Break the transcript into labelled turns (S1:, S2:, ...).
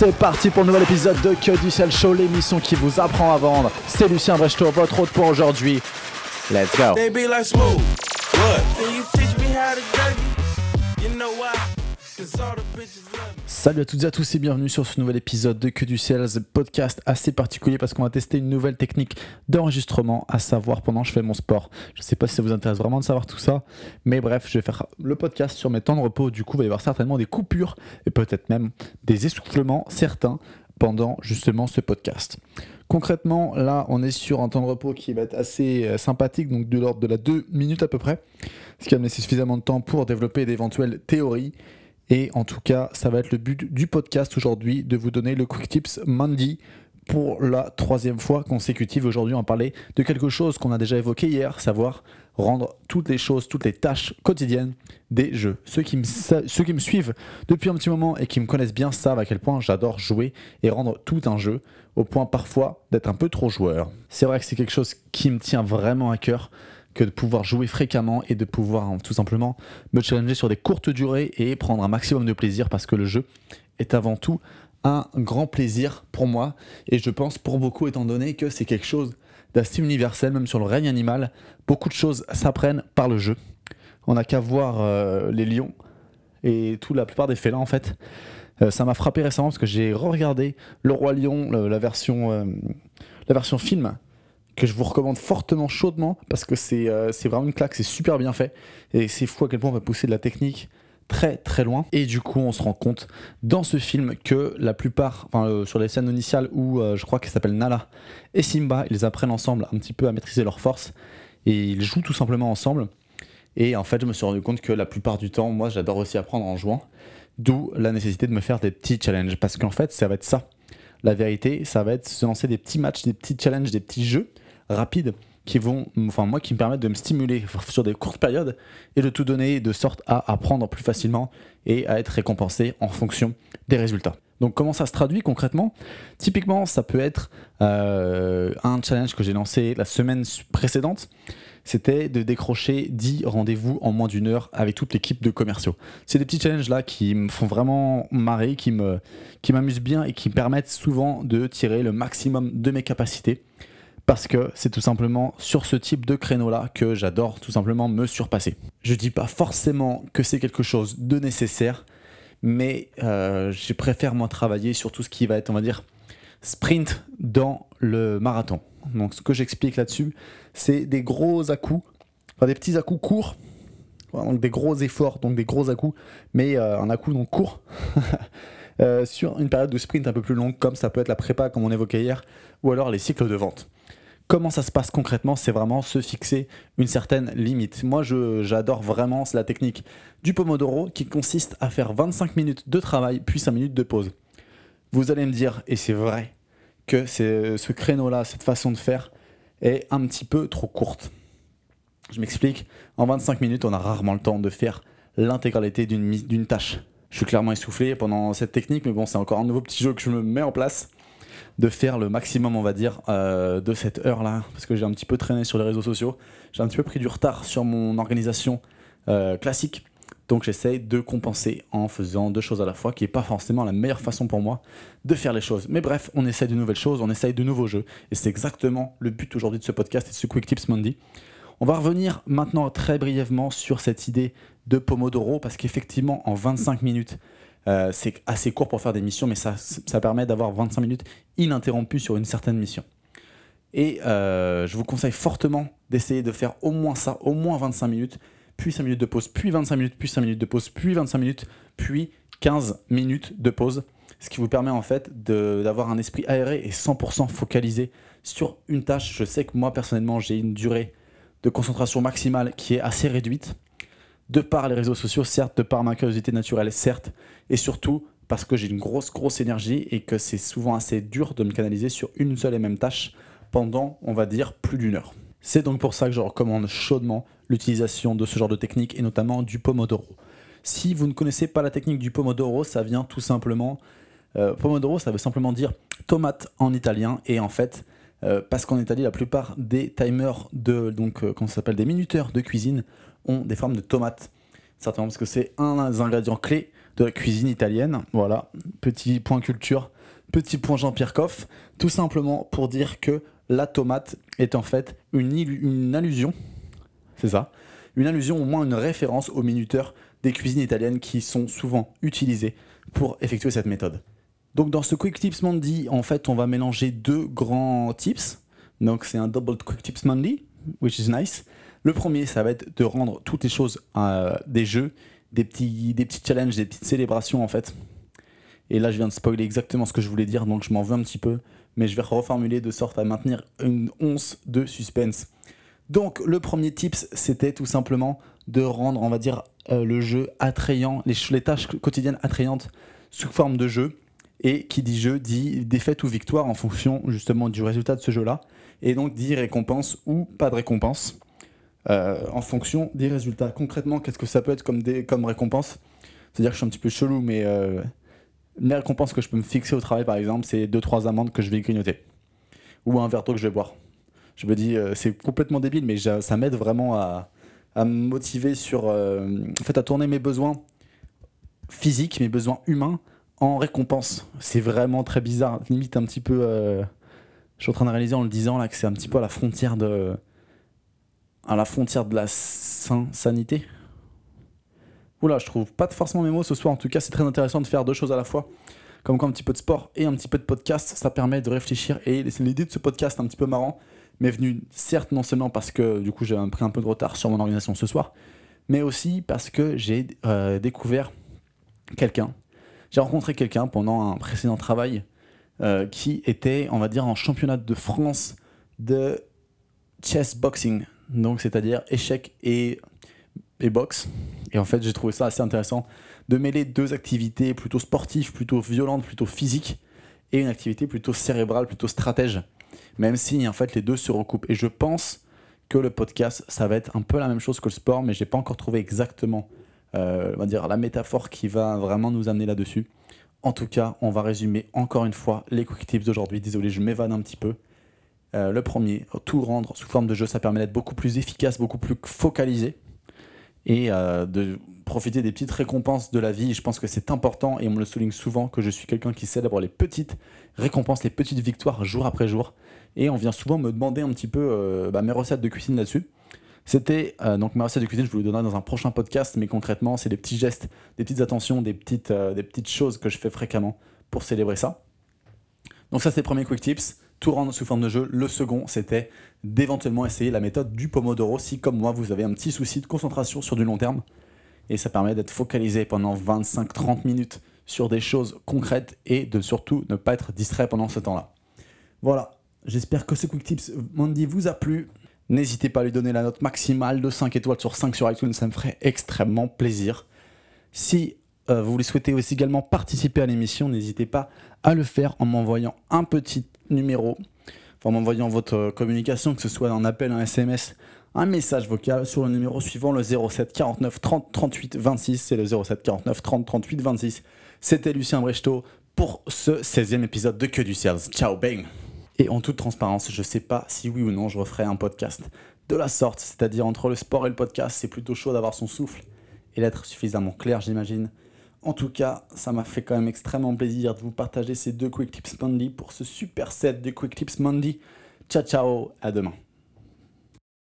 S1: C'est parti pour un nouvel épisode de Que du Sel Show, l'émission qui vous apprend à vendre. C'est Lucien Brechto, votre hôte pour aujourd'hui. Let's go. Salut à toutes et à tous et bienvenue sur ce nouvel épisode de Que du Sales, podcast assez particulier parce qu'on va tester une nouvelle technique d'enregistrement, à savoir pendant que je fais mon sport. Je sais pas si ça vous intéresse vraiment de savoir tout ça, mais bref, je vais faire le podcast sur mes temps de repos. Du coup, il va y avoir certainement des coupures et peut-être même des essoufflements certains pendant justement ce podcast. Concrètement, là, on est sur un temps de repos qui va être assez euh, sympathique, donc de l'ordre de la 2 minutes à peu près, ce qui va me laisser suffisamment de temps pour développer d'éventuelles théories. Et en tout cas, ça va être le but du podcast aujourd'hui, de vous donner le Quick Tips Monday pour la troisième fois consécutive. Aujourd'hui, on va parler de quelque chose qu'on a déjà évoqué hier, savoir rendre toutes les choses, toutes les tâches quotidiennes des jeux. Ceux qui me, sa- ceux qui me suivent depuis un petit moment et qui me connaissent bien savent à quel point j'adore jouer et rendre tout un jeu, au point parfois d'être un peu trop joueur. C'est vrai que c'est quelque chose qui me tient vraiment à cœur que de pouvoir jouer fréquemment et de pouvoir hein, tout simplement me challenger sur des courtes durées et prendre un maximum de plaisir parce que le jeu est avant tout un grand plaisir pour moi. Et je pense pour beaucoup étant donné que c'est quelque chose d'assez universel même sur le règne animal beaucoup de choses s'apprennent par le jeu. On n'a qu'à voir euh, les lions et tout la plupart des félins en fait. Euh, ça m'a frappé récemment parce que j'ai re-regardé le roi lion euh, la version film que je vous recommande fortement chaudement parce que c'est euh, vraiment une claque, c'est super bien fait. Et c'est fou à quel point on va pousser de la technique très très loin. Et du coup on se rend compte dans ce film que la plupart, enfin euh, sur les scènes initiales où euh, je crois qu'elle s'appelle Nala et Simba, ils apprennent ensemble un petit peu à maîtriser leurs forces et ils jouent tout simplement ensemble. Et en fait je me suis rendu compte que la plupart du temps moi j'adore aussi apprendre en jouant d'où la nécessité de me faire des petits challenges parce qu'en fait ça va être ça la vérité, ça va être se lancer des petits matchs, des petits challenges, des petits jeux rapides qui vont, enfin moi, qui me permettent de me stimuler sur des courtes périodes et de tout donner de sorte à apprendre plus facilement et à être récompensé en fonction des résultats. Donc comment ça se traduit concrètement? Typiquement, ça peut être euh, un challenge que j'ai lancé la semaine précédente. C'était de décrocher 10 rendez-vous en moins d'une heure avec toute l'équipe de commerciaux. C'est des petits challenges là qui me font vraiment marrer, qui m'amusent bien et qui me permettent souvent de tirer le maximum de mes capacités. Parce que c'est tout simplement sur ce type de créneau-là que j'adore tout simplement me surpasser. Je dis pas forcément que c'est quelque chose de nécessaire, mais euh, je préfère moi travailler sur tout ce qui va être, on va dire, sprint dans le marathon. Donc ce que j'explique là-dessus, c'est des gros à-coups, enfin des petits à-coups courts, donc des gros efforts, donc des gros à-coups, mais euh, un à-coup donc court, euh, sur une période de sprint un peu plus longue, comme ça peut être la prépa, comme on évoquait hier, ou alors les cycles de vente. Comment ça se passe concrètement C'est vraiment se fixer une certaine limite. Moi, j'adore vraiment la technique du Pomodoro qui consiste à faire 25 minutes de travail puis 5 minutes de pause. Vous allez me dire, et c'est vrai, que c'est- ce créneau-là, cette façon de faire, est un petit peu trop courte. Je m'explique. En 25 minutes, on a rarement le temps de faire l'intégralité d'une tâche. Je suis clairement essoufflé pendant cette technique, mais bon, c'est encore un nouveau petit jeu que je me mets en place de faire le maximum, on va dire, euh, de cette heure-là, parce que j'ai un petit peu traîné sur les réseaux sociaux. J'ai un petit peu pris du retard sur mon organisation euh, classique. Donc j'essaye de compenser en faisant deux choses à la fois, qui n'est pas forcément la meilleure façon pour moi de faire les choses. Mais bref, on essaye de nouvelles choses, on essaye de nouveaux jeux. Et c'est exactement le but aujourd'hui de ce podcast et de ce Quick Tips Monday. On va revenir maintenant très brièvement sur cette idée de Pomodoro, parce qu'effectivement, en 25 minutes, euh, c'est assez court pour faire des missions, mais ça, ça permet d'avoir 25 minutes ininterrompues sur une certaine mission. Et euh, je vous conseille fortement d'essayer de faire au moins ça, au moins 25 minutes, puis 5 minutes de pause, puis 25 minutes, puis 5 minutes de pause, puis 25 minutes, puis 15 minutes de pause. Ce qui vous permet en fait d'avoir un esprit aéré et 100% focalisé sur une tâche. Je sais que moi personnellement j'ai une durée de concentration maximale qui est assez réduite, de par les réseaux sociaux, certes, de par ma curiosité naturelle, certes, et surtout parce que j'ai une grosse, grosse énergie et que c'est souvent assez dur de me canaliser sur une seule et même tâche pendant, on va dire, plus d'une heure. C'est donc pour ça que je recommande chaudement l'utilisation de ce genre de technique et notamment du Pomodoro. Si vous ne connaissez pas la technique du Pomodoro, ça vient tout simplement. euh, pomodoro, ça veut simplement dire tomate en italien et en fait, euh, parce qu'en Italie, la plupart des timers de donc euh, comment ça s'appelle des minuteurs de cuisine ont des formes de tomates. Certainement parce que c'est un des ingrédients clés de la cuisine italienne. Voilà, petit point culture, petit point Jean-Pierre Coff, tout simplement pour dire que la tomate est en fait une, une allusion, c'est ça, une allusion, au moins une référence aux minuteurs des cuisines italiennes qui sont souvent utilisées pour effectuer cette méthode. Donc dans ce Quick Tips Monday, en fait, on va mélanger deux grands tips. Donc c'est un double Quick Tips Monday, which is nice. Le premier, ça va être de rendre toutes les choses euh, des jeux, des petits, des petits challenges, des petites célébrations en fait. Et là, je viens de spoiler exactement ce que je voulais dire, donc je m'en veux un petit peu, mais je vais reformuler de sorte à maintenir une once de suspense. Donc le premier tips, c'était tout simplement de rendre, on va dire, euh, le jeu attrayant, les, les tâches quotidiennes attrayantes sous forme de jeu. Et qui dit jeu dit défaite ou victoire en fonction justement du résultat de ce jeu-là. Et donc dit récompense ou pas de récompense euh, en fonction des résultats. Concrètement, qu'est-ce que ça peut être comme, récompense? C'est-à-dire que je suis un petit peu chelou, mais euh, les récompenses que je peux me fixer au travail, par exemple, c'est 2-3 amendes que je vais grignoter. Ou un verre d'eau que je vais boire. Je me dis, euh, c'est complètement débile, mais ça m'aide vraiment à, à me motiver sur. euh, en fait, à tourner mes besoins physiques, mes besoins humains en récompense. C'est vraiment très bizarre, limite un petit peu. je suis en train de réaliser en le disant là que c'est un petit peu à la frontière de. À la frontière de la sain- sanité. Oula, je trouve pas forcément mes mots ce soir. En tout cas, c'est très intéressant de faire deux choses à la fois. Comme quoi, un petit peu de sport et un petit peu de podcast, ça permet de réfléchir. Et l'idée de ce podcast un petit peu marrant m'est venue, certes, non seulement parce que du coup j'ai pris un peu de retard sur mon organisation ce soir, mais aussi parce que j'ai euh, découvert quelqu'un. J'ai rencontré quelqu'un pendant un précédent travail euh, qui était, on va dire, en championnat de France de chess boxing, donc c'est-à-dire échec et, boxe. Et en fait, j'ai trouvé ça assez intéressant de mêler deux activités plutôt sportives, plutôt violentes, plutôt physiques, et une activité plutôt cérébrale, plutôt stratège. Même si en fait les deux se recoupent. Et je pense que le podcast, ça va être un peu la même chose que le sport, mais j'ai pas encore trouvé exactement, euh, la métaphore qui va vraiment nous amener là-dessus. En tout cas, on va résumer encore une fois les quick tips d'aujourd'hui. Désolé, je m'évade un petit peu. Euh, le premier, tout rendre sous forme de jeu, ça permet d'être beaucoup plus efficace, beaucoup plus focalisé et euh, de profiter des petites récompenses de la vie. Je pense que c'est important et on me le souligne souvent que je suis quelqu'un qui célèbre les petites récompenses, les petites victoires jour après jour. Et on vient souvent me demander un petit peu euh, bah, mes recettes de cuisine là-dessus. C'était donc ma recette de cuisine, je vous le donnerai dans un prochain podcast, mais concrètement, c'est des petits gestes, des petites attentions, des petites, des petites choses que je fais fréquemment pour célébrer ça. Donc ça, c'est le premier quick tips, tout rendre sous forme de jeu. Le second, c'était d'éventuellement essayer la méthode du Pomodoro si, comme moi, vous avez un petit souci de concentration sur du long terme. Et ça permet d'être focalisé pendant 25-30 minutes sur des choses concrètes et de surtout ne pas être distrait pendant ce temps-là. Voilà, j'espère que ce Quick Tips Mandy vous a plu. N'hésitez pas à lui donner la note maximale de 5 étoiles sur 5 sur iTunes, ça me ferait extrêmement plaisir. Si euh, vous voulez souhaiter aussi également participer à l'émission, n'hésitez pas à le faire en m'envoyant un petit numéro, en m'envoyant votre communication, que ce soit un appel, un SMS, un message vocal sur le numéro suivant, le 07 49 30 38 26. C'est le 07 49 30 38 26. C'était Lucien Brechtot pour ce 16e épisode de Que du Sales. Ciao, bang Et en toute transparence, je sais pas si oui ou non je referai un podcast de la sorte, c'est-à-dire entre le sport et le podcast, c'est plutôt chaud d'avoir son souffle et d'être suffisamment clair, j'imagine. En tout cas, ça m'a fait quand même extrêmement plaisir de vous partager ces deux Quick Tips Monday pour ce super set de Quick Tips Monday. Ciao ciao, à demain.